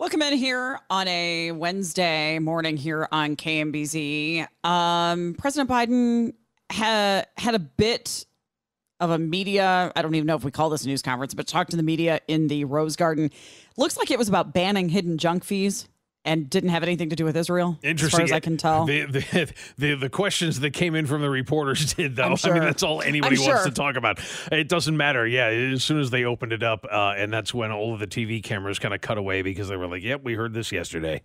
Welcome in here on a Wednesday morning here on KMBZ. Um, President Biden had had a bit of a media. I don't even know if we call this a news conference, but talked to the media in the Rose Garden. Looks like it was about banning hidden junk fees and didn't have anything to do with Israel. Interesting. As far as I can tell. The, the, the, the questions that came in from the reporters did, though. Sure. I mean, that's all anybody I'm wants sure. to talk about. It doesn't matter. Yeah, as soon as they opened it up, uh, and that's when all of the TV cameras kind of cut away because they were like, yep, we heard this yesterday.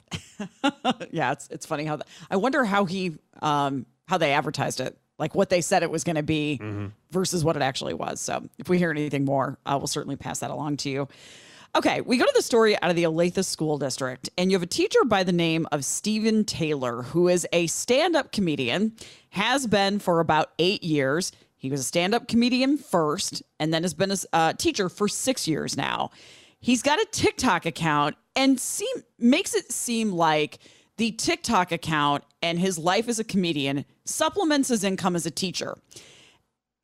yeah, it's it's funny how th- I wonder how he um how they advertised it, like what they said it was going to be versus what it actually was. So if we hear anything more, I will certainly pass that along to you. Okay, we go to the story out of the Olathe School District, and you have a teacher by the name of Stephen Taylor, who is a stand-up comedian, has been for about eight years. He was a stand-up comedian first, and then has been a uh, teacher for six years now. He's got a TikTok account and seem makes it seem like the TikTok account and his life as a comedian supplements his income as a teacher.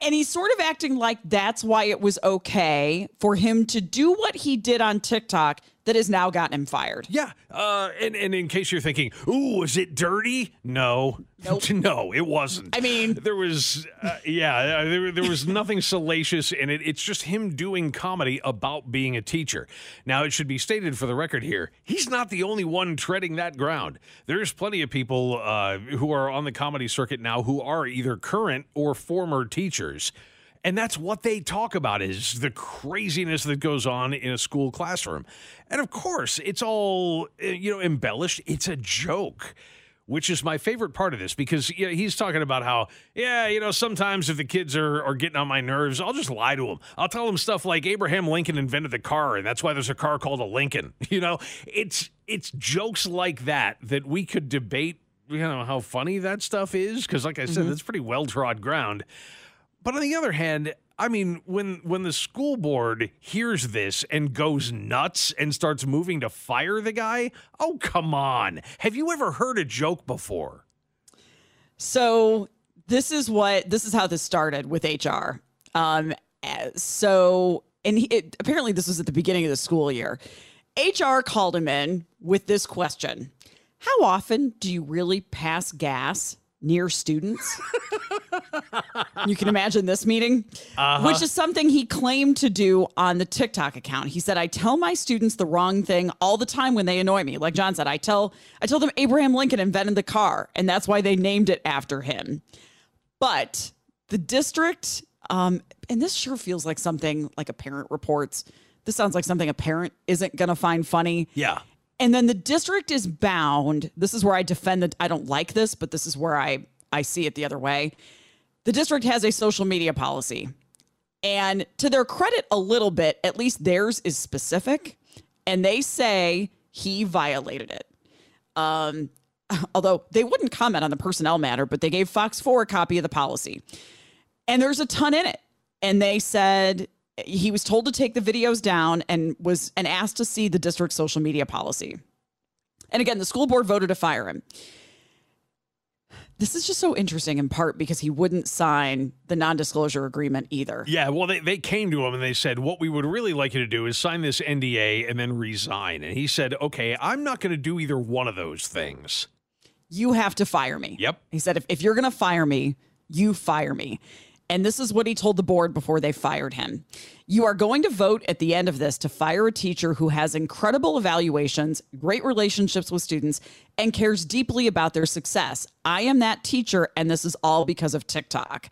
And he's sort of acting like that's why it was okay for him to do what he did on TikTok that has now gotten him fired. Yeah. Uh, and, and in case you're thinking, ooh, was it dirty? No. Nope. no, it wasn't. I mean- there was, uh, yeah, uh, there, there was nothing salacious in it. It's just him doing comedy about being a teacher. Now, it should be stated for the record here, he's not the only one treading that ground. There's plenty of people uh, who are on the comedy circuit now who are either current or former teachers. And that's what they talk about is the craziness that goes on in a school classroom. And of course, it's all, uh, you know, embellished. It's a joke. Which is my favorite part of this because you know, he's talking about how, yeah, you know, sometimes if the kids are, are getting on my nerves, I'll just lie to them. I'll tell them stuff like Abraham Lincoln invented the car, and that's why there's a car called a Lincoln. You know, it's it's jokes like that that we could debate, you know, how funny that stuff is because, like I said, that's pretty well trod ground. But on the other hand, I mean, when when the school board hears this and goes nuts and starts moving to fire the guy, oh come on. Have you ever heard a joke before? So this is what this is how this started with HR. Um, so and he, it, apparently this was at the beginning of the school year. HR called him in with this question: How often do you really pass gas near students? you can imagine this meeting, which is something he claimed to do on the TikTok account. He said, "I tell my students the wrong thing all the time when they annoy me." Like John said, I tell I tell them Abraham Lincoln invented the car, and that's why they named it after him. But the district, um, and this sure feels like something like a parent reports. This sounds like something a parent isn't going to find funny. Yeah. And then the district is bound. This is where I defend that I don't like this, but this is where I I see it the other way. The district has a social media policy. And to their credit a little bit, at least theirs is specific, and they say he violated it. Um although they wouldn't comment on the personnel matter, but they gave Fox 4 a copy of the policy. And there's a ton in it. And they said he was told to take the videos down and was and asked to see the district's social media policy. And again, the school board voted to fire him. This is just so interesting in part because he wouldn't sign the non-disclosure agreement either. Yeah, well, they, they came to him and they said, What we would really like you to do is sign this NDA and then resign. And he said, Okay, I'm not going to do either one of those things. You have to fire me. Yep. He said, if, if you're going to fire me, you fire me. And this is what he told the board before they fired him. You are going to vote at the end of this to fire a teacher who has incredible evaluations, great relationships with students, and cares deeply about their success. I am that teacher, and this is all because of TikTok.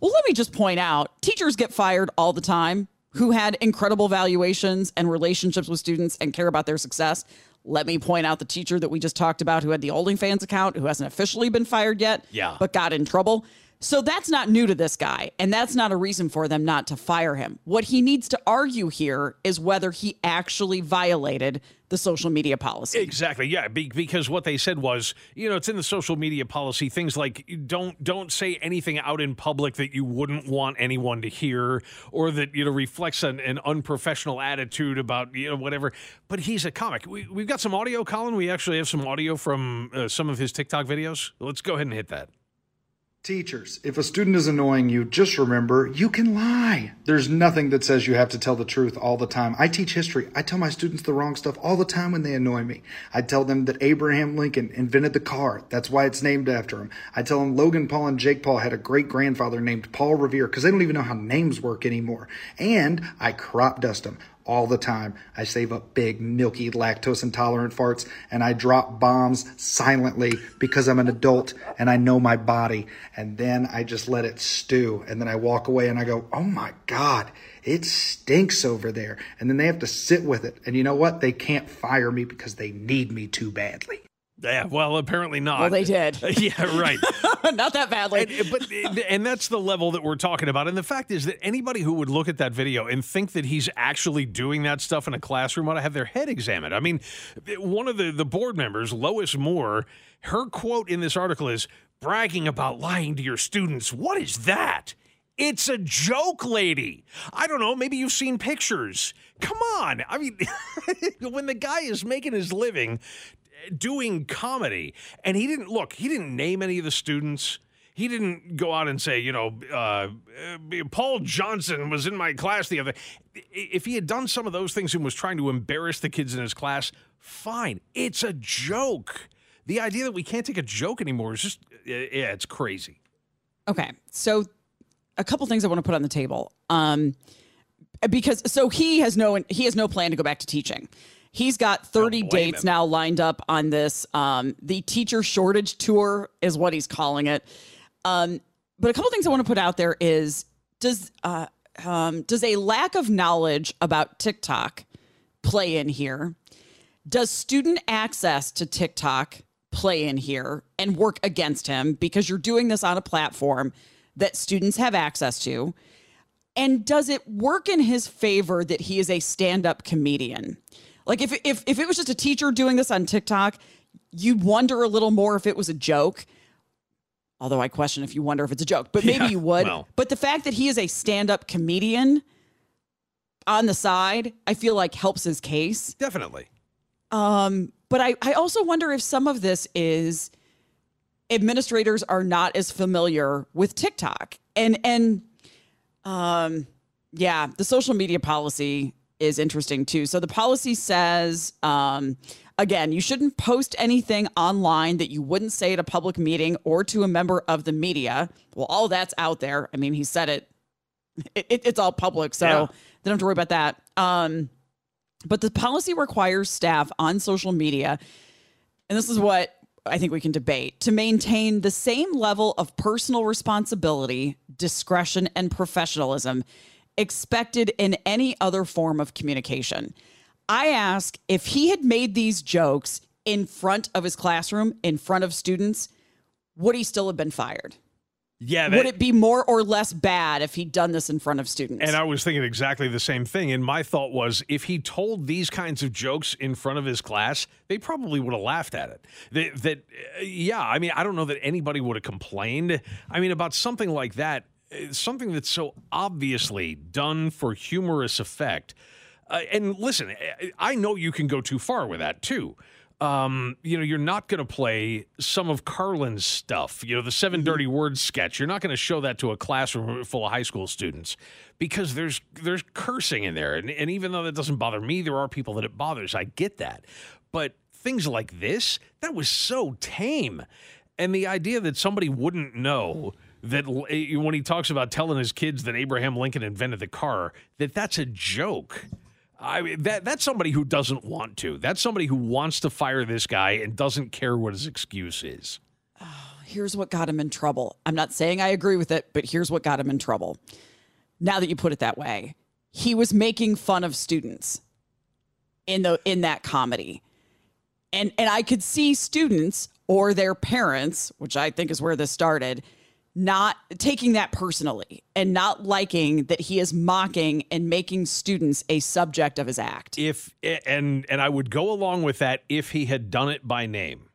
Well, let me just point out teachers get fired all the time who had incredible valuations and relationships with students and care about their success. Let me point out the teacher that we just talked about who had the OnlyFans account, who hasn't officially been fired yet, Yeah. but got in trouble. So that's not new to this guy, and that's not a reason for them not to fire him. What he needs to argue here is whether he actually violated the social media policy. Exactly. Yeah, be, because what they said was, you know, it's in the social media policy things like don't don't say anything out in public that you wouldn't want anyone to hear or that you know reflects an, an unprofessional attitude about you know whatever. But he's a comic. We, we've got some audio, Colin. We actually have some audio from uh, some of his TikTok videos. Let's go ahead and hit that. Teachers, if a student is annoying you, just remember you can lie. There's nothing that says you have to tell the truth all the time. I teach history. I tell my students the wrong stuff all the time when they annoy me. I tell them that Abraham Lincoln invented the car. That's why it's named after him. I tell them Logan Paul and Jake Paul had a great grandfather named Paul Revere because they don't even know how names work anymore. And I crop dust them all the time. I save up big, milky, lactose intolerant farts and I drop bombs silently because I'm an adult and I know my body. And then I just let it stew. And then I walk away and I go, oh my God, it stinks over there. And then they have to sit with it. And you know what? They can't fire me because they need me too badly. Yeah, well, apparently not. Well, they did. yeah, right. not that badly. And, but and that's the level that we're talking about. And the fact is that anybody who would look at that video and think that he's actually doing that stuff in a classroom ought to have their head examined. I mean, one of the the board members, Lois Moore, her quote in this article is bragging about lying to your students. What is that? It's a joke, lady. I don't know. Maybe you've seen pictures. Come on. I mean, when the guy is making his living doing comedy. And he didn't look, he didn't name any of the students. He didn't go out and say, you know, uh, uh, Paul Johnson was in my class the other. If he had done some of those things and was trying to embarrass the kids in his class, fine. It's a joke. The idea that we can't take a joke anymore is just, yeah, it's crazy. Okay, so a couple things I want to put on the table. Um, because so he has no he has no plan to go back to teaching. He's got 30 dates him. now lined up on this. Um, the teacher shortage tour is what he's calling it. Um, but a couple things I want to put out there is does uh, um, does a lack of knowledge about TikTok play in here? Does student access to TikTok play in here and work against him because you're doing this on a platform that students have access to? And does it work in his favor that he is a stand up comedian? Like if if if it was just a teacher doing this on TikTok, you'd wonder a little more if it was a joke. Although I question if you wonder if it's a joke, but maybe yeah, you would. Well. But the fact that he is a stand-up comedian on the side, I feel like helps his case. Definitely. Um, but I, I also wonder if some of this is administrators are not as familiar with TikTok. And and um yeah, the social media policy is interesting too. So the policy says, um, again, you shouldn't post anything online that you wouldn't say at a public meeting or to a member of the media. Well, all that's out there. I mean, he said it. it, it it's all public, so yeah. they don't have to worry about that. Um, but the policy requires staff on social media, and this is what I think we can debate to maintain the same level of personal responsibility, discretion, and professionalism expected in any other form of communication. I ask if he had made these jokes in front of his classroom, in front of students, would he still have been fired? Yeah. That, would it be more or less bad if he'd done this in front of students? And I was thinking exactly the same thing. And my thought was if he told these kinds of jokes in front of his class, they probably would have laughed at it. That, that yeah, I mean, I don't know that anybody would have complained. I mean, about something like that, something that's so obviously done for humorous effect. Uh, and listen, I know you can go too far with that too. Um, you know, you're not going to play some of Carlin's stuff, you know, the 7 mm-hmm. dirty words sketch. You're not going to show that to a classroom full of high school students because there's there's cursing in there. And, and even though that doesn't bother me, there are people that it bothers. I get that. But things like this, that was so tame. And the idea that somebody wouldn't know that eh, when he talks about telling his kids that Abraham Lincoln invented the car, that that's a joke. I mean, that that's somebody who doesn't want to. That's somebody who wants to fire this guy and doesn't care what his excuse is. Oh, here's what got him in trouble. I'm not saying I agree with it, but here's what got him in trouble. Now that you put it that way, he was making fun of students in the in that comedy. And and I could see students or their parents, which I think is where this started, not taking that personally and not liking that he is mocking and making students a subject of his act. If and and I would go along with that if he had done it by name.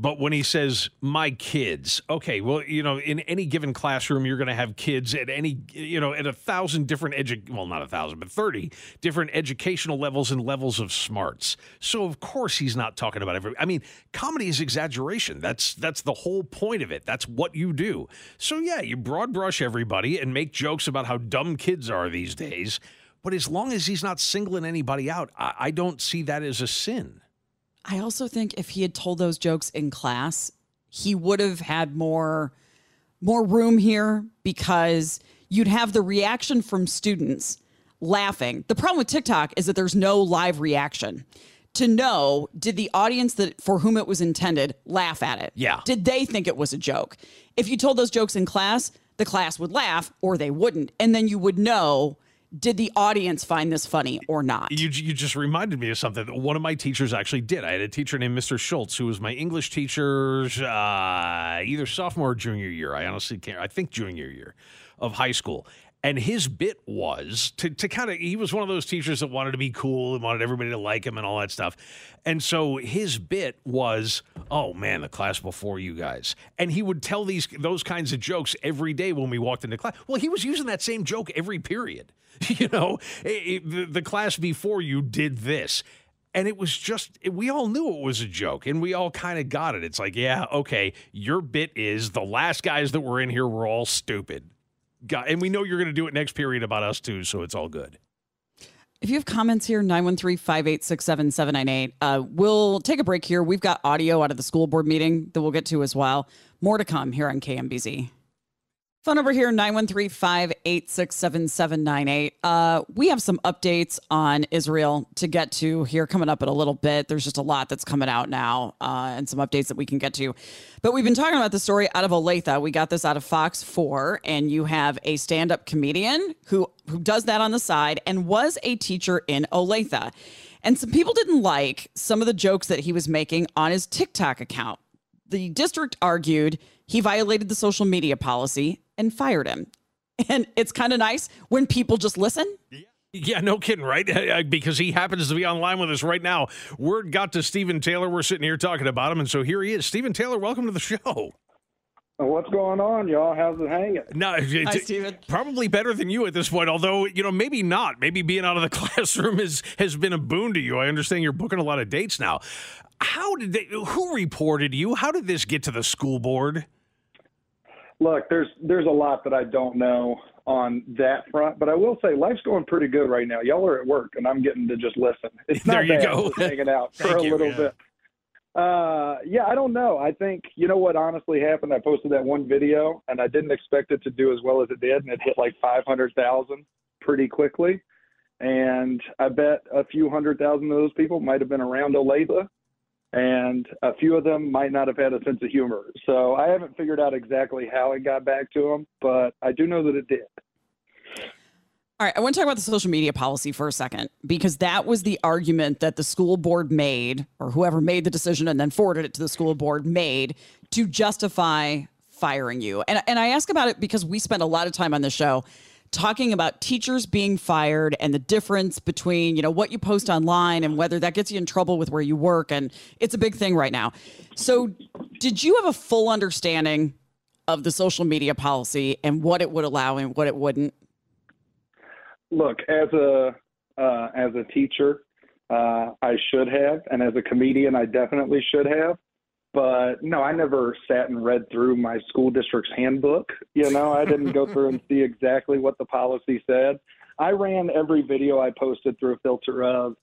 But when he says my kids, okay, well, you know, in any given classroom, you're going to have kids at any, you know, at a thousand different edu, well, not a thousand, but 30 different educational levels and levels of smarts. So of course he's not talking about every, I mean, comedy is exaggeration. That's, that's the whole point of it. That's what you do. So yeah, you broad brush everybody and make jokes about how dumb kids are these days. But as long as he's not singling anybody out, I, I don't see that as a sin. I also think if he had told those jokes in class, he would have had more more room here because you'd have the reaction from students laughing. The problem with TikTok is that there's no live reaction. To know, did the audience that for whom it was intended laugh at it? Yeah. Did they think it was a joke? If you told those jokes in class, the class would laugh or they wouldn't. And then you would know did the audience find this funny or not? You, you just reminded me of something that one of my teachers actually did. I had a teacher named Mr. Schultz who was my English teacher uh, either sophomore or junior year. I honestly can't, I think junior year of high school. And his bit was to, to kind of, he was one of those teachers that wanted to be cool and wanted everybody to like him and all that stuff. And so his bit was, oh man, the class before you guys. And he would tell these, those kinds of jokes every day when we walked into class. Well, he was using that same joke every period. You know, it, it, the, the class before you did this and it was just we all knew it was a joke and we all kind of got it it's like yeah okay your bit is the last guys that were in here were all stupid and we know you're going to do it next period about us too so it's all good. If you have comments here 913-586-7798 uh, we'll take a break here. We've got audio out of the school board meeting that we'll get to as well. More to come here on kmbz Phone over here, 913 586 7798. Uh, we have some updates on Israel to get to here coming up in a little bit. There's just a lot that's coming out now uh, and some updates that we can get to. But we've been talking about the story out of Olathe. We got this out of Fox 4, and you have a stand up comedian who, who does that on the side and was a teacher in Olathe. And some people didn't like some of the jokes that he was making on his TikTok account. The district argued he violated the social media policy and fired him. And it's kind of nice when people just listen. Yeah, no kidding, right? Because he happens to be online with us right now. Word got to Stephen Taylor. We're sitting here talking about him, and so here he is. Stephen Taylor, welcome to the show. What's going on, y'all? How's it hanging? No, Hi, Stephen. probably better than you at this point. Although you know, maybe not. Maybe being out of the classroom is has been a boon to you. I understand you're booking a lot of dates now. How did they? Who reported you? How did this get to the school board? Look, there's there's a lot that I don't know on that front, but I will say life's going pretty good right now. Y'all are at work, and I'm getting to just listen. It's not there you bad. go. Just hanging out for a you, little yeah. bit. Uh, yeah, I don't know. I think you know what honestly happened. I posted that one video, and I didn't expect it to do as well as it did, and it hit like 500,000 pretty quickly. And I bet a few hundred thousand of those people might have been around Olathe, and a few of them might not have had a sense of humor. So I haven't figured out exactly how it got back to them, but I do know that it did. All right, I want to talk about the social media policy for a second because that was the argument that the school board made, or whoever made the decision and then forwarded it to the school board made to justify firing you. And, and I ask about it because we spent a lot of time on the show talking about teachers being fired and the difference between you know what you post online and whether that gets you in trouble with where you work and it's a big thing right now so did you have a full understanding of the social media policy and what it would allow and what it wouldn't Look, as a uh, as a teacher, uh, I should have, and as a comedian, I definitely should have. But no, I never sat and read through my school district's handbook. You know, I didn't go through and see exactly what the policy said. I ran every video I posted through a filter of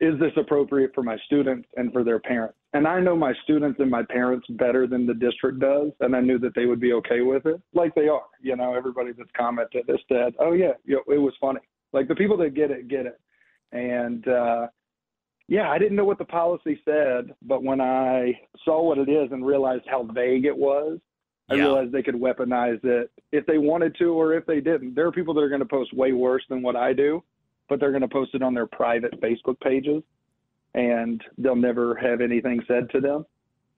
is this appropriate for my students and for their parents? And I know my students and my parents better than the district does, and I knew that they would be okay with it, like they are. You know, everybody that's commented has said, "Oh yeah, you know, it was funny." Like the people that get it get it, and uh, yeah, I didn't know what the policy said, but when I saw what it is and realized how vague it was, I Yeah. realized they could weaponize it if they wanted to or if they didn't. There are people that are going to post way worse than what I do, but they're going to post it on their private Facebook pages and they'll never have anything said to them.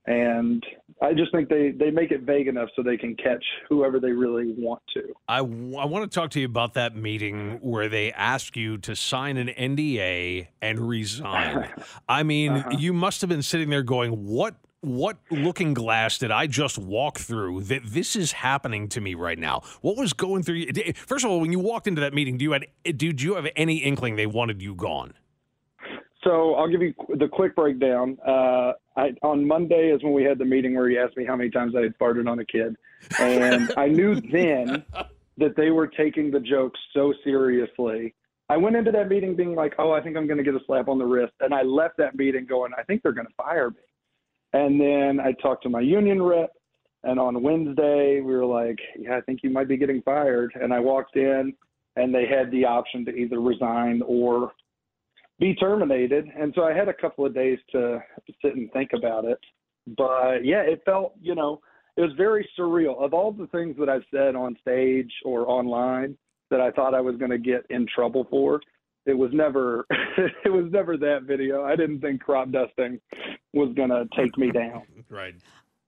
And I just think they they make it vague enough so they can catch whoever they really want to. I, w- I want to talk to you about that meeting where they ask you to sign an NDA and resign. I mean, uh-huh. you must have been sitting there going, "What what looking glass did I just walk through that this is happening to me right now? What was going through you? First of all, when you walked into that meeting, do you had did you have any inkling they wanted you gone? So I'll give you the quick breakdown. Uh, I, on Monday is when we had the meeting where he asked me how many times I had farted on a kid, and I knew then that they were taking the joke so seriously. I went into that meeting being like, "Oh, I think I'm going to get a slap on the wrist," and I left that meeting going, "I think they're going to fire me." And then I talked to my union rep, and on Wednesday we were like, "Yeah, I think you might be getting fired." And I walked in, and they had the option to either resign or be terminated. And so I had a couple of days to sit and think about it. But yeah, it felt, you know, it was very surreal. Of all the things that I've said on stage or online that I thought I was going to get in trouble for, it was never it was never that video. I didn't think crop dusting was going to take me down. Right.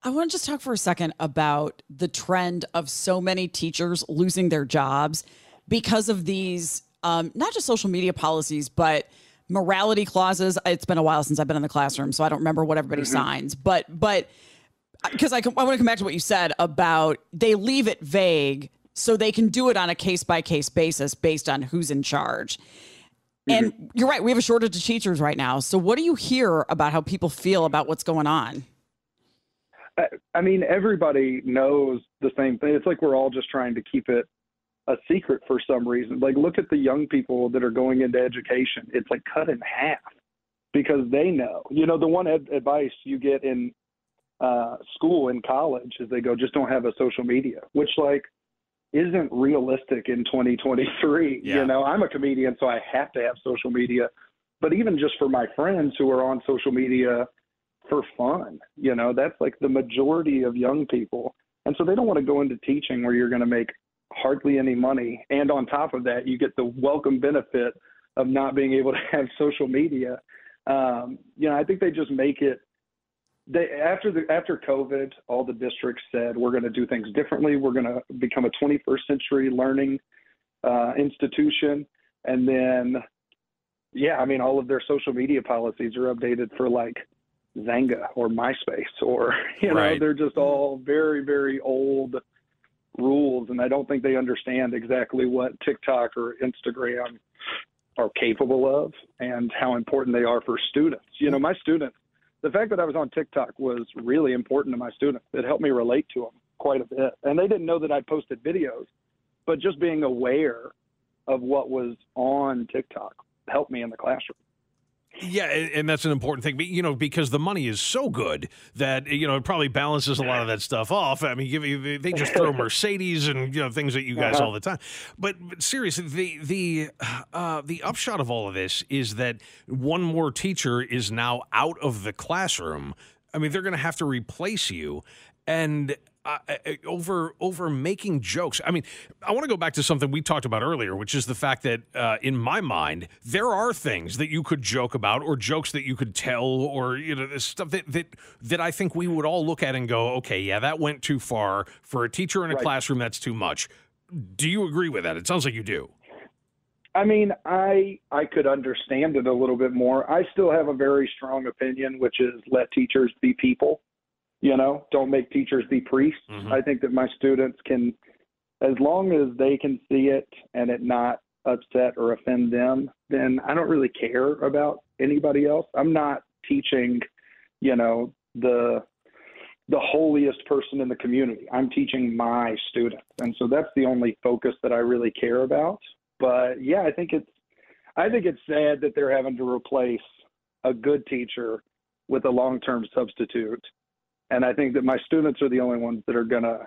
I want to just talk for a second about the trend of so many teachers losing their jobs because of these um, not just social media policies, but morality clauses. It's been a while since I've been in the classroom, so I don't remember what everybody mm-hmm. signs. But but because I, I want to come back to what you said about they leave it vague so they can do it on a case by case basis based on who's in charge. Mm-hmm. And you're right, we have a shortage of teachers right now. So what do you hear about how people feel about what's going on? I mean, everybody knows the same thing. It's like we're all just trying to keep it a secret for some reason. Like look at the young people that are going into education. It's like cut in half because they know. You know, the one ad- advice you get in uh, school in college is they go just don't have a social media, which like isn't realistic in 2023. Yeah. You know, I'm a comedian, so I have to have social media. But even just for my friends who are on social media for fun, you know, that's like the majority of young people. And so they don't want to go into teaching where you're going to make hardly any money. And on top of that, you get the welcome benefit of not being able to have social media. Um, you know, I think they just make it. They after the after COVID, all the districts said we're going to do things differently. We're going to become a 21st century learning uh, institution, and then, yeah, I mean, all of their social media policies are updated for like Xanga or MySpace, or you know, right. they're just all very very old rules, and I don't think they understand exactly what TikTok or Instagram are capable of and how important they are for students. You know, my students, the fact that I was on TikTok was really important to my students. It helped me relate to them quite a bit. And they didn't know that I posted videos, but just being aware of what was on TikTok helped me in the classroom. Yeah, and that's an important thing, you know, because the money is so good that you know it probably balances a lot of that stuff off. I mean, they just throw Mercedes and you know things at you guys uh-huh. all the time. But, but seriously, the the uh, the upshot of all of this is that one more teacher is now out of the classroom. I mean, they're going to have to replace you, and uh, over over making jokes. I mean, I want to go back to something we talked about earlier, which is the fact that uh, in my mind there are things that you could joke about, or jokes that you could tell, or you know, stuff that that that I think we would all look at and go, okay, yeah, that went too far for a teacher in a right. classroom. That's too much. Do you agree with that? It sounds like you do. I mean, I I could understand it a little bit more. I still have a very strong opinion, which is let teachers be people you know don't make teachers be priests. Mm-hmm. i think that my students can as long as they can see it and it not upset or offend them then i don't really care about anybody else. I'm not teaching you know the the holiest person in the community. I'm teaching my students. And so that's the only focus that i really care about. But yeah i think it's i think it's sad that they're having to replace a good teacher with a long-term substitute and I think that my students are the only ones that are going to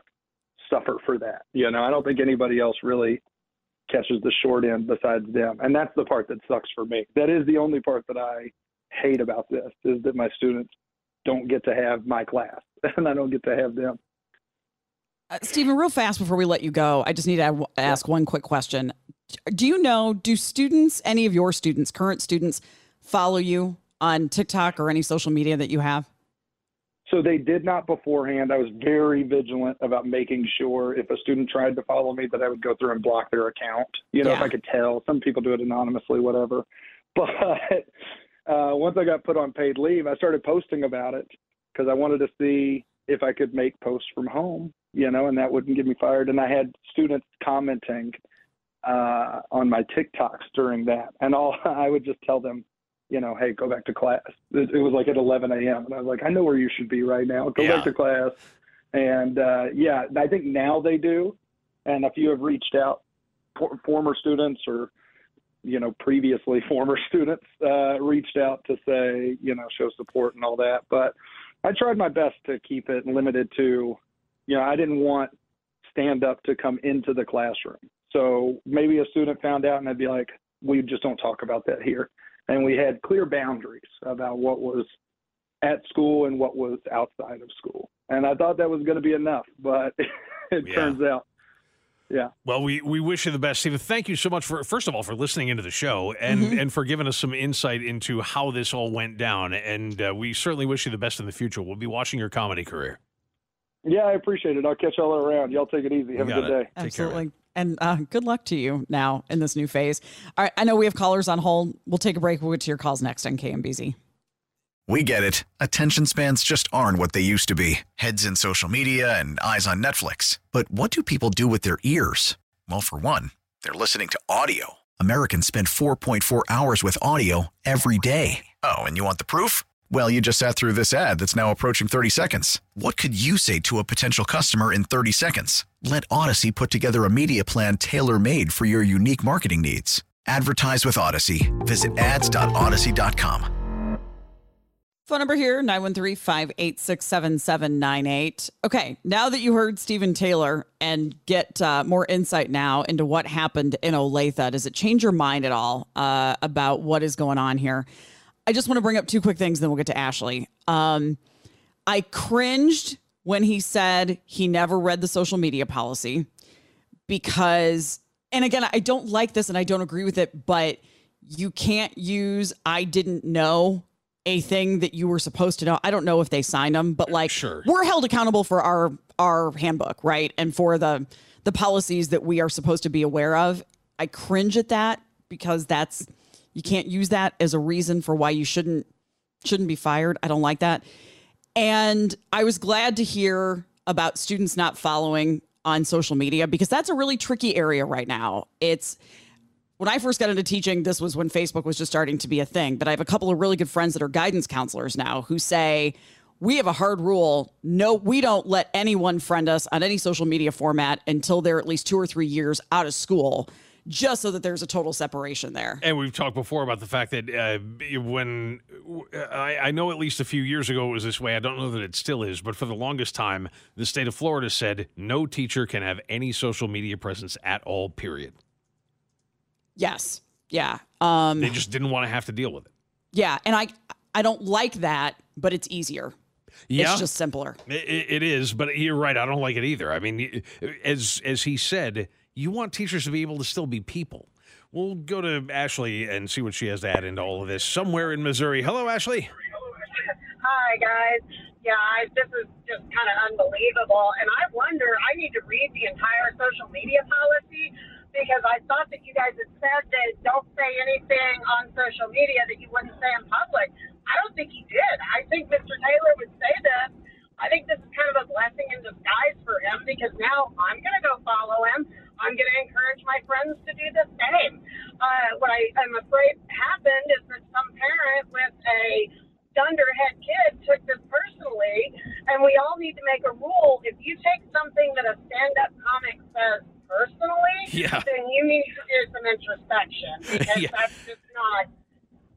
suffer for that. You know, I don't think anybody else really catches the short end besides them. And that's the part that sucks for me. That is the only part that I hate about this is that my students don't get to have my class and I don't get to have them. Uh, Stephen, real fast before we let you go, I just need to ask one quick question. Do you know, do students, any of your students, current students, follow you on TikTok or any social media that you have? So they did not beforehand. I was very vigilant about making sure if a student tried to follow me that I would go through and block their account. You know, if I could tell. Some people do it anonymously, whatever. But uh, once I got put on paid leave, I started posting about it because I wanted to see if I could make posts from home, you know, and that wouldn't get me fired. And I had students commenting uh, on my TikToks during that, and all I would just tell them, you know, hey, go back to class. It, it was like at 11 a.m. and I was like, I know where you should be right now. Go Yeah. back to class. And uh, yeah, I think now they do. And a few have reached out, for, former students or you know previously former students uh, reached out to say you know show support and all that. But I tried my best to keep it limited to, you know, I didn't want stand up to come into the classroom. So maybe a student found out and I'd be like, we just don't talk about that here. And we had clear boundaries about what was at school and what was outside of school. And I thought that was going to be enough, but it Yeah. turns out, yeah. Well, we, we wish you the best, Stephen. Thank you so much for first of all for listening into the show and and for giving us some insight into how this all went down. And uh, we certainly wish you the best in the future. We'll be watching your comedy career. Yeah, I appreciate it. I'll catch y'all around. Y'all take it easy. Have a good it. day. Take care, Absolutely. And uh, good luck to you now in this new phase. All right. I know we have callers on hold. We'll take a break. We'll get to your calls next on KMBZ. We get it. Attention spans just aren't what they used to be heads in social media and eyes on Netflix. But what do people do with their ears? Well, for one, they're listening to audio. Americans spend 4.4 hours with audio every day. Oh, and you want the proof? Well, you just sat through this ad that's now approaching 30 seconds. What could you say to a potential customer in 30 seconds? Let Odyssey put together a media plan tailor made for your unique marketing needs. Advertise with Odyssey. Visit ads.odyssey.com. Phone number here 913 586 7798. Okay, now that you heard Stephen Taylor and get uh, more insight now into what happened in Olathe, does it change your mind at all uh, about what is going on here? I just want to bring up two quick things, then we'll get to Ashley. Um, I cringed when he said he never read the social media policy because, and again, I don't like this and I don't agree with it, but you can't use I didn't know a thing that you were supposed to know. I don't know if they signed them, but like Sure. we're held accountable for our our handbook, right? And for the the policies that we are supposed to be aware of. I cringe at that because that's you can't use that as a reason for why you shouldn't shouldn't be fired. I don't like that. And I was glad to hear about students not following on social media because that's a really tricky area right now. It's when I first got into teaching, this was when Facebook was just starting to be a thing. But I have a couple of really good friends that are guidance counselors now who say, we have a hard rule. No, we don't let anyone friend us on any social media format until they're at least two or three years out of school, just so that there's a total separation there. And we've talked before about the fact that uh, when I, I know at least a few years ago it was this way. I don't know that it still is, but for the longest time, the state of Florida said no teacher can have any social media presence at all, period. Yes. Yeah. Um, They just didn't want to have to deal with it. yeah. And I, I don't like that, but it's easier. Yeah. It's just simpler. It, it is, but you're right. I don't like it either. I mean, as as he said, you want teachers to be able to still be people. We'll go to Ashley and see what she has to add into all of this. Somewhere in Missouri. Hello, Ashley. Hi, guys. Yeah, I, this is just kind of unbelievable. And I wonder, I need to read the entire social media policy because I thought that you guys had said that don't say anything on social media that you wouldn't say in public. I don't think he did. I think Mr. Taylor would say this. I think this is kind of a blessing in disguise for him because now I'm going to go follow him. I'm going to encourage my friends to do the same. Uh, what I am afraid happened is that some parent with a dunderhead kid took this personally, and we all need to make a rule. If you take something that a stand-up comic says personally, Yeah. then you need to do some introspection because Yeah. that's just not,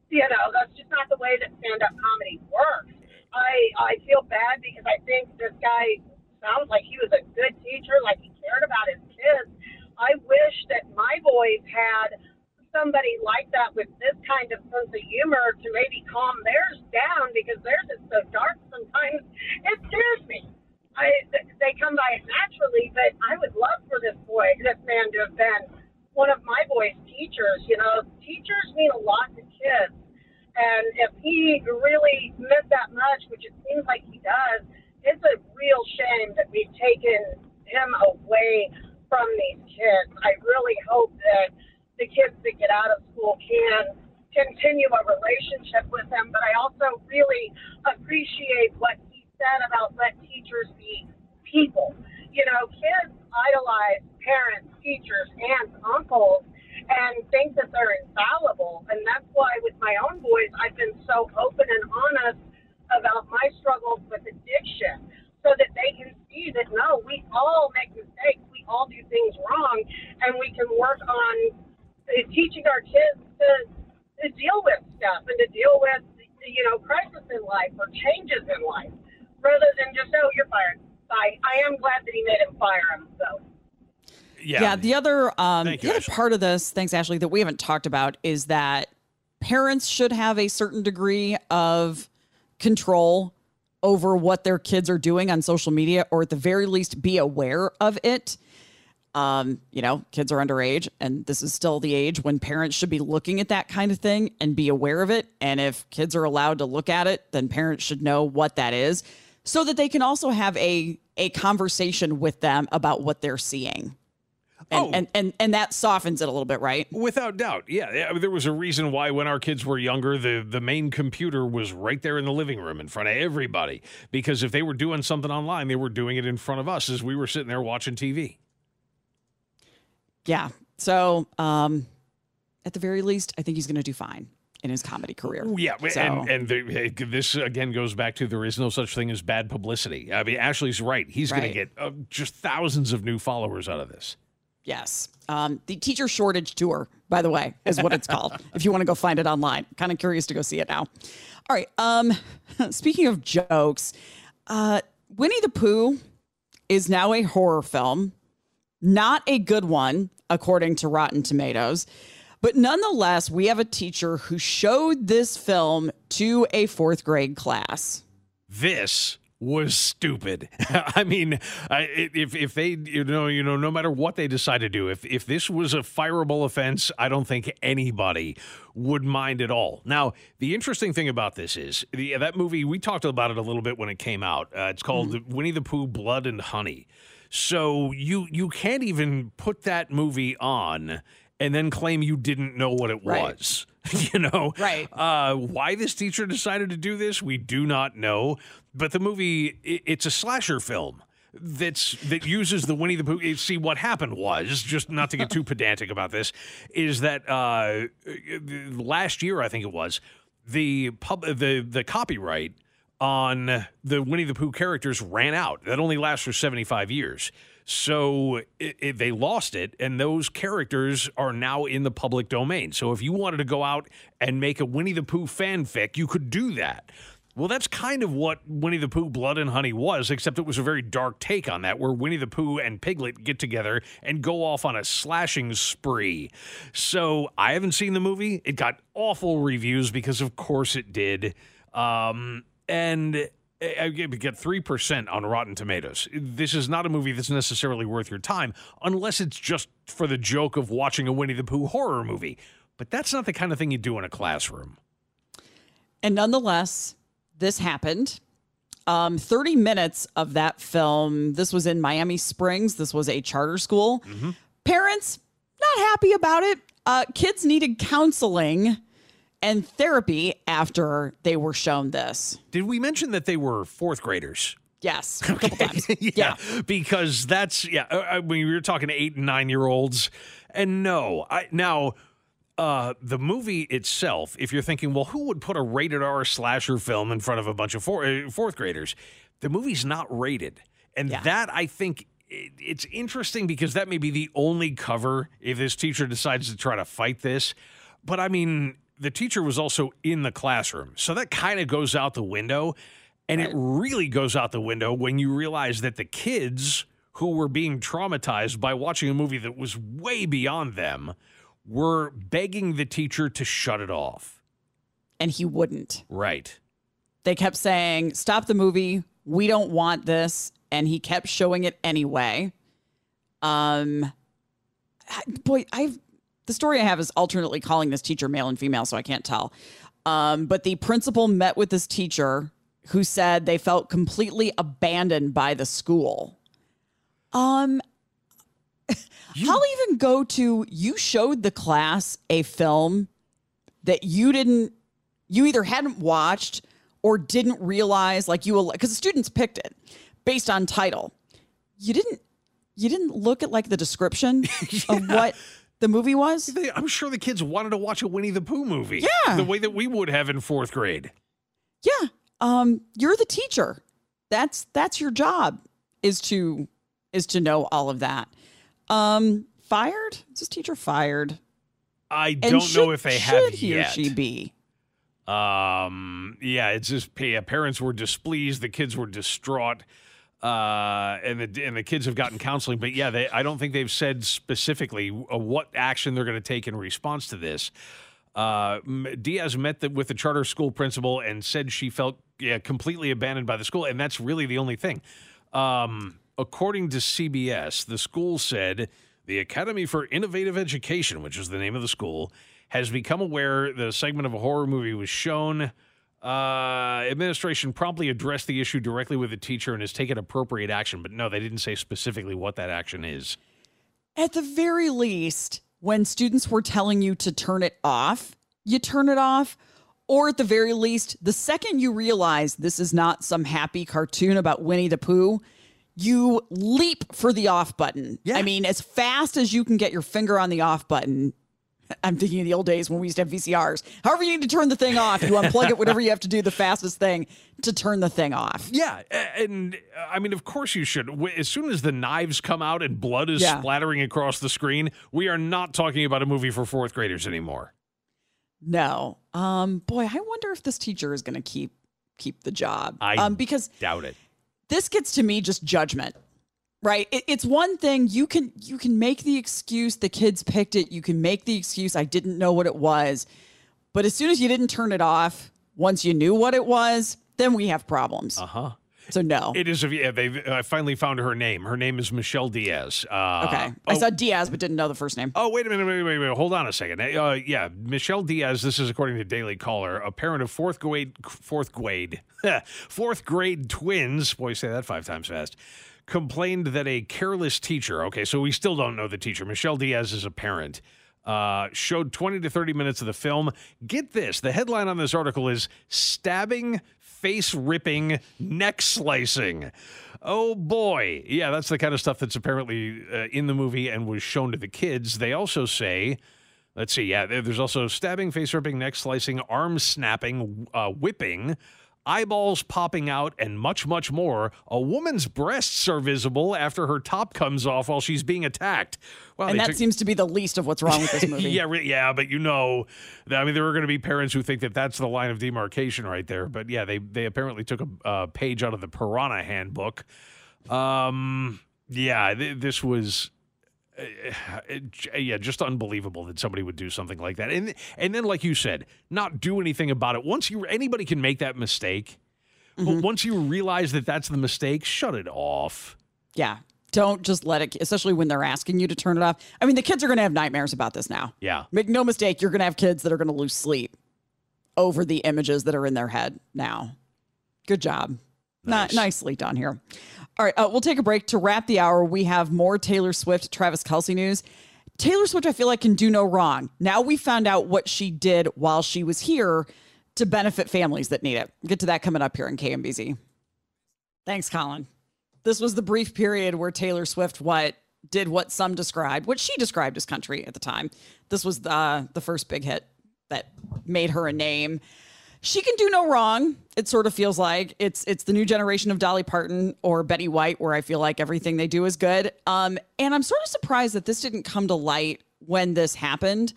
you know, that's just not the way that stand-up comedy works. I I feel bad because I think this guy sounds like he was a good teacher, like he cared about his kids. I wish that my boys had somebody like that with this kind of sense of humor to maybe calm theirs down because theirs is so dark sometimes it scares me. I they come by it naturally, but I would love for this boy, this man, to have been one of my boys' teachers. You know, teachers mean a lot to kids, and if he really meant that much, which it seems like he does, it's a real shame that we've taken him away from these kids. I really hope that the kids that get out of school can continue a relationship with him, but I also really appreciate what he said about let teachers be people. You know, kids idolize parents, teachers, aunts, uncles, and think that they're infallible. And that's why with my own boys, I've been so open and honest about my struggles with addiction so that they can see that no, we all make mistakes, we all do things wrong, and we can work on uh, teaching our kids to, to deal with stuff and to deal with, you know, crisis in life or changes in life rather than just, oh, you're fired. I, I am glad that he made him fire him. So. Yeah. Yeah. The other um, Thank the you, other Ashley. part of this, thanks Ashley, that we haven't talked about is that parents should have a certain degree of control over what their kids are doing on social media, or at the very least, be aware of it. Um, you know, kids are underage, and this is still the age when parents should be looking at that kind of thing and be aware of it. And if kids are allowed to look at it, then parents should know what that is, so that they can also have a a conversation with them about what they're seeing. And, Oh. and and and that softens it a little bit, right? Without doubt, yeah. There was a reason why when our kids were younger, the the main computer was right there in the living room in front of everybody. Because if they were doing something online, they were doing it in front of us as we were sitting there watching TV. Yeah. So, um, at the very least, I think he's going to do fine in his comedy career. Yeah, So- and and the, this again goes back to there is no such thing as bad publicity. I mean, Ashley's right. He's going to get uh, just thousands of new followers out of this. Yes. Um, the teacher shortage tour, by the way, is what it's called. if you want to go find it online, kind of curious to go see it now. All right. Um, speaking of jokes, uh, Winnie the Pooh is now a horror film, not a good one, according to Rotten Tomatoes. But nonetheless, we have a teacher who showed this film to a fourth grade class. this was stupid. I mean, I, if if they you know you know no matter what they decide to do, if if this was a fireable offense, I don't think anybody would mind at all. Now, the interesting thing about this is the, that movie we talked about it a little bit when it came out. Uh, it's called Winnie the Pooh: Blood and Honey. So you you can't even put that movie on and then claim you didn't know what it Right. was. you know, Right. uh, why this teacher decided to do this, we do not know. But the movie, it's a slasher film that's that uses the Winnie the Pooh. See, what happened was just not to get too pedantic about this, is that uh, last year I think it was the pub the the copyright on the Winnie the Pooh characters ran out. That only lasts for 75 years. So it, it, they lost it, and those characters are now in the public domain. So if you wanted to go out and make a Winnie the Pooh fanfic, you could do that. Well, that's kind of what Winnie the Pooh Blood and Honey was, except it was a very dark take on that, where Winnie the Pooh and Piglet get together and go off on a slashing spree. So I haven't seen the movie. It got awful reviews because, of course, it did. Um, and I get three percent on Rotten Tomatoes. This is not a movie that's necessarily worth your time, unless it's just for the joke of watching a Winnie the Pooh horror movie. But that's not the kind of thing you do in a classroom. And nonetheless, this happened. Um, 30 minutes of that film, this was in Miami Springs. This was a charter school. Parents, not happy about it. Uh, kids needed counseling and therapy after they were shown this. Did we mention that they were fourth graders? Yes, a couple times. yeah, because that's yeah. I mean, we were talking to eight and nine year olds, and no, I now uh, the movie itself. If you're thinking, well, who would put a rated R slasher film in front of a bunch of four, uh, fourth graders? The movie's not rated, and Yeah. that I think. it- It's interesting because that may be the only cover if this teacher decides to try to fight this. But I mean, the teacher was also in the classroom. So that kind of goes out the window. And it really goes out the window when you realize that the kids who were being traumatized by watching a movie that was way beyond them were begging the teacher to shut it off. And he wouldn't. Right. They kept saying, Stop the movie. We don't want this. And he kept showing it anyway. Um, boy, I've the story I have is alternately calling this teacher male and female, so I can't tell. Um, but the principal met with this teacher who said they felt completely abandoned by the school. Um, I'll even go to you showed the class a film that you didn't, you either hadn't watched or didn't realize, like you, because the students picked it based on title. You didn't, you didn't look at like the description of what the movie was. I'm sure the kids wanted to watch a Winnie the Pooh movie. Yeah. The way that we would have in fourth grade. Yeah. Um, you're the teacher. That's that's your job is to is to know all of that. Um, fired? Is this teacher fired? I don't know should- if they should have he yet. or she be? Um, yeah, it's just yeah, parents were displeased, the kids were distraught, uh, and the and the kids have gotten counseling. But yeah, they I don't think they've said specifically uh, what action they're going to take in response to this. Uh, Diaz met the, with the charter school principal and said she felt yeah, completely abandoned by the school, and that's really the only thing. Um, according to CBS, the school said the Academy for Innovative Education, which is the name of the school, has become aware that a segment of a horror movie was shown. Uh, administration promptly addressed the issue directly with the teacher and has taken appropriate action. But no, they didn't say specifically what that action is. At the very least, when students were telling you to turn it off, you turn it off. Or at the very least, the second you realize this is not some happy cartoon about Winnie the Pooh, you leap for the off button. Yeah. I mean, as fast as you can get your finger on the off button. I'm thinking of the old days when we used to have VCRs. However, you need to turn the thing off, you unplug it, whatever you have to do, the fastest thing to turn the thing off. Yeah, and uh, I mean, of course you should. As soon as the knives come out and blood is Yeah. splattering across the screen, we are not talking about a movie for fourth graders anymore. No. Um, boy, I wonder if this teacher is going to keep keep the job. I um, because Doubt it. This gets to me just judgment right? It, it's one thing you can you can make the excuse the kids picked it you can make the excuse i didn't know what it was. But as soon as you didn't turn it off once you knew what it was then we have problems. Uh huh. So no It is. Yeah, they I finally found her name. Her name is Michelle Diaz. Uh, okay oh, i saw diaz but didn't know the first name Oh, wait a minute, wait, wait, wait. Hold on a second. Uh, yeah, Michelle Diaz, this is according to Daily Caller, a parent of fourth grade, fourth grade, fourth grade twins, boy, say that five times fast, complained that a careless teacher, okay, so we still don't know the teacher. Michelle Diaz is a parent. Uh, showed 20 to 30 minutes of the film. Get this the headline on this article is Stabbing, Face Ripping, Neck Slicing. Oh boy. Yeah, that's the kind of stuff that's apparently uh, in the movie and was shown to the kids. They also say, let's see, yeah, there's also stabbing, face ripping, neck slicing, arm snapping, uh, whipping. Eyeballs popping out and much, much more. A woman's breasts are visible after her top comes off while she's being attacked. Well, and that took- seems to be the least of what's wrong with this movie yeah, yeah, but you know, I mean, there are going to be parents who think that that's the line of demarcation right there. But yeah, they they apparently took a uh, page out of the Piranha Handbook. Um, yeah, th- this was. Uh, yeah, just unbelievable that somebody would do something like that, and and then, like you said, not do anything about it. Once you anybody can make that mistake, but mm-hmm. once you realize that that's the mistake, shut it off. yeah don't just let it especially when they're asking you to turn it off i mean the kids are going to have nightmares about this now Yeah, Make no mistake, you're going to have kids that are going to lose sleep over the images that are in their head now. Good job. Nice. Ni- nicely done here. All right, uh, we'll take a break to wrap the hour. We have more Taylor Swift, Travis Kelce news. Taylor Swift, I feel like, can do no wrong. Now we found out what she did while she was here to benefit families that need it. We'll get to that coming up here in KMBZ. Thanks, Colin. This was the brief period where Taylor Swift what did what some described, what she described as country at the time. This was the the first big hit that made her a name. She can do no wrong. It sort of feels like it's it's the new generation of Dolly Parton or Betty White, where I feel like everything they do is good. Um, and I'm sort of surprised that this didn't come to light when this happened.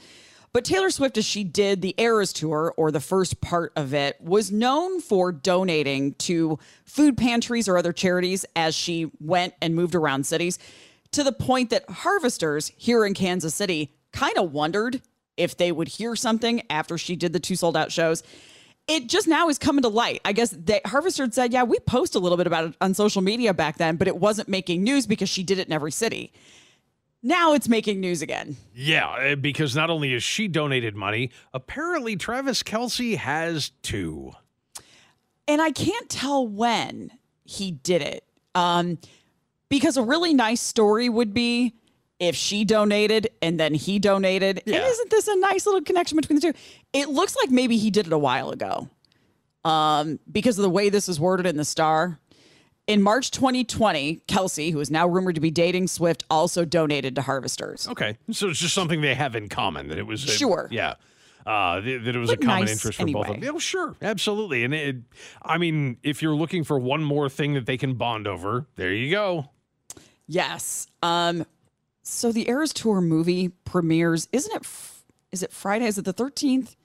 But Taylor Swift, as she did the Eras tour, or the first part of it, was known for donating to food pantries or other charities as she went and moved around cities to the point that harvesters here in Kansas City kind of wondered if they would hear something after she did the two sold out shows. It just now is coming to light. I guess that Harvester said, yeah, we post a little bit about it on social media back then, but it wasn't making news because she did it in every city now it's making news again. Yeah, uh, because not only has she donated money, apparently Travis Kelce has too. And I can't tell when he did it. Um, because a really nice story would be if she donated and then he donated. And isn't this a nice little connection between the two? It looks like maybe he did it a while ago. Um, because of the way this is worded in the star. In March 2020, Kelce, who is now rumored to be dating Swift, also donated to Harvesters. Okay, so it's just something they have in common that it was a- Sure. yeah. Uh, th- that it was a common nice interest for both of them. anyway. Yeah, sure, absolutely. And it, I mean, if you're looking for one more thing that they can bond over, there you go. Yes. Um, so the Eras Tour movie premieres, isn't it? Is it Friday? Is it the thirteenth?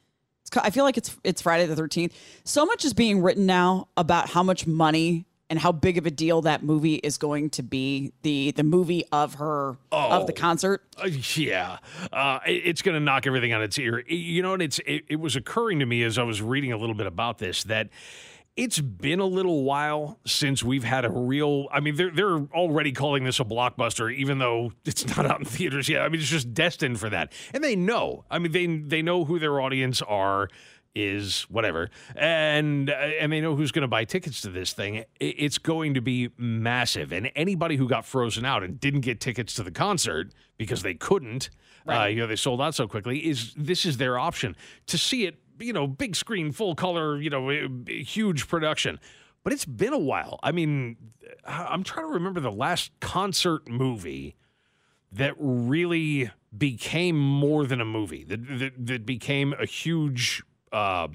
I feel like it's it's Friday the thirteenth. So much is being written now about how much money and how big of a deal that movie is going to be. The the movie of her of the Oh. concert. Uh, yeah, uh, it- it's going to knock everything on its ear. You know, and it's it, it was occurring to me as I was reading a little bit about this that it's been a little while since we've had a real. I mean, they're they're already calling this a blockbuster, even though it's not out in theaters yet. I mean, it's just destined for that, and they know. I mean, they they know who their audience are. Is whatever, and uh, and they know who's going to buy tickets to this thing. It's going to be massive, and anybody who got frozen out and didn't get tickets to the concert because they couldn't, uh, you know, they sold out so quickly. Is this is their option to see it? You know, big screen, full color, you know, eh, huge production. But it's been a while. I mean, I'm trying to remember the last concert movie that really became more than a movie that that, that became a huge uh,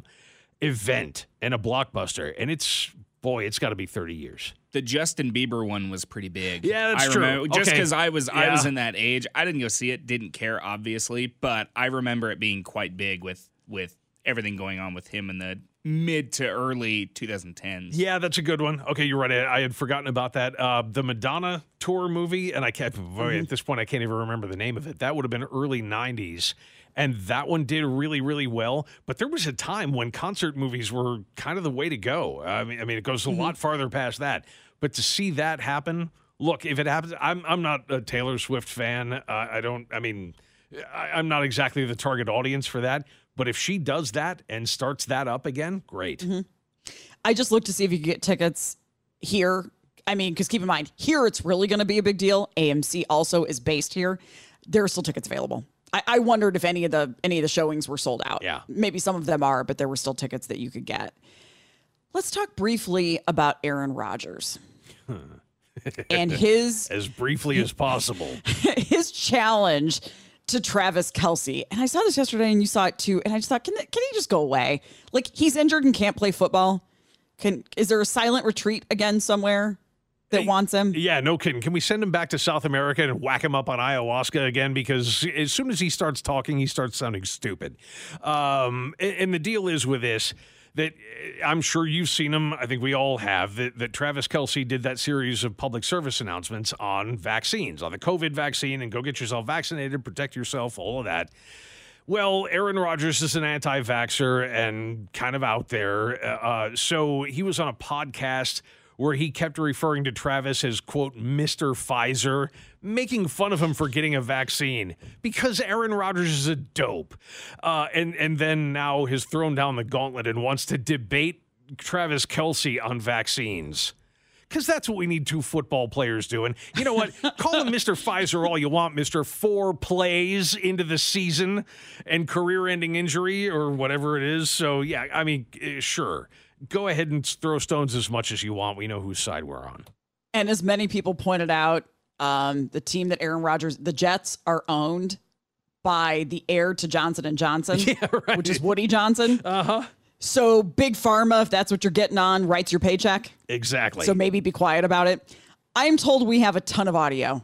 event and a blockbuster and it's boy it's got to be 30 years The Justin Bieber one was pretty big. Yeah, that's I true. remember, Just Okay. because I was I was in that age, I didn't go see it, didn't care obviously, but I remember it being quite big with with everything going on with him in the mid to early 2010s. yeah that's a good one. Okay you're right. I, I had forgotten about that. Uh, the madonna tour movie and i can't boy, at this point i can't even remember the name of it. That would have been early 90s and that one did really really well. But there was a time when concert movies were kind of the way to go. I mean i mean it goes a lot farther past that. But to see that happen look if it happens i'm, I'm not a taylor swift fan. Uh, i don't i mean I, i'm not exactly the target audience for that but if she does that and starts that up again great mm-hmm. I just looked to see if you could get tickets here. I mean, because keep in mind, here it's really going to be a big deal. AMC also is based here. There are still tickets available. I, I wondered if any of the any of the showings were sold out. Yeah. maybe some of them are, but there were still tickets that you could get. Let's talk briefly about Aaron Rodgers and his as briefly as possible. his challenge to Travis Kelce. And I saw this yesterday and you saw it too. And I just thought, can, can he just go away? Like he's injured and can't play football. Can is there a silent retreat again somewhere that wants him? Yeah, no kidding. Can we send him back to South America and whack him up on ayahuasca again? Because as soon as he starts talking, he starts sounding stupid. Um, and, and the deal is with this that uh, I'm sure you've seen him. I think we all have that, that Travis Kelce did that series of public service announcements on vaccines, on the COVID vaccine, and go get yourself vaccinated, protect yourself, all of that. Well, Aaron Rodgers is an anti vaxxer and kind of out there. Uh, so he was on a podcast where he kept referring to Travis as, quote, Mr. Pfizer, making fun of him for getting a vaccine because Aaron Rodgers is a dope. Uh, and, and then now has thrown down the gauntlet and wants to debate Travis Kelce on vaccines. Because that's what we need two football players doing. You know what? Call him Mr. Pfizer all you want, Mr. Four plays into the season and career ending injury or whatever it is. So, yeah, I mean, eh, sure. Go ahead and throw stones as much as you want. We know whose side we're on. And as many people pointed out, um, the team that Aaron Rodgers, the Jets, are owned by the heir to Johnson and Johnson, right. which is Woody Johnson. Uh huh. So big pharma, if that's what you're getting on, writes your paycheck. Exactly. So maybe be quiet about it. I'm told we have a ton of audio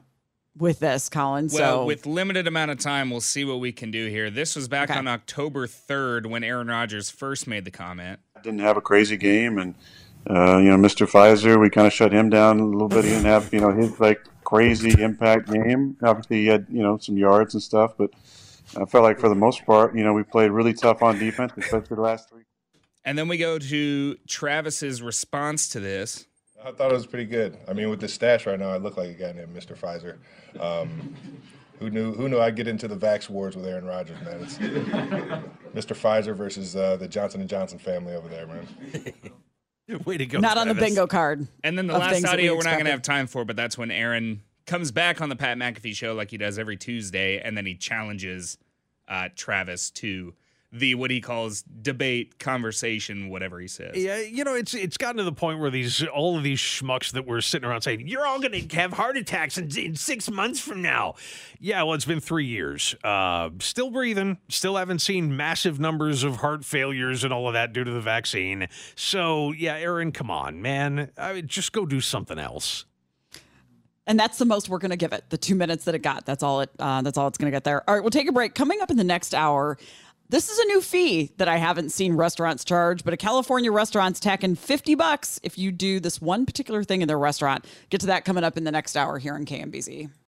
with this, Colin. Well, so with limited amount of time, we'll see what we can do here. This was back Okay. on October 3rd when Aaron Rodgers first made the comment. didn't have a crazy game, and uh, you know, Mr. Pfizer, we kind of shut him down a little bit. He didn't have you know his like crazy impact game. Obviously, he had you know some yards and stuff, but I felt like for the most part, you know, we played really tough on defense, especially the last three. And then we go to Travis's response to this. I thought it was pretty good. I mean, with the stash right now, I look like a guy named Mr. Pfizer, um, Who knew? Who knew I'd get into the Vax wars with Aaron Rodgers, man? It's Mr. Pfizer versus uh, the Johnson and Johnson family over there, man. Way to go! Not on the Travis. bingo card. And then the of last things that we audio we're not going to have time for, but that's when Aaron comes back on the Pat McAfee show like he does every Tuesday, and then he challenges uh, Travis to the what he calls debate, conversation, whatever he says. Yeah, you know, it's it's gotten to the point where these all of these schmucks that were sitting around saying you're all going to have heart attacks in, in six months from now. Yeah, well, it's been three years. Uh, still breathing. Still haven't seen massive numbers of heart failures and all of that due to the vaccine. So yeah, Aaron, come on, man, I mean, just go do something else. And that's the most we're going to give it. The two minutes that it got. That's all it. Uh, that's all it's going to get there. All right, we'll take a break. Coming up in the next hour. This is a new fee that I haven't seen restaurants charge, but a California restaurant's tacking 50 bucks if you do this one particular thing in their restaurant. Get to that coming up in the next hour here on KMBZ.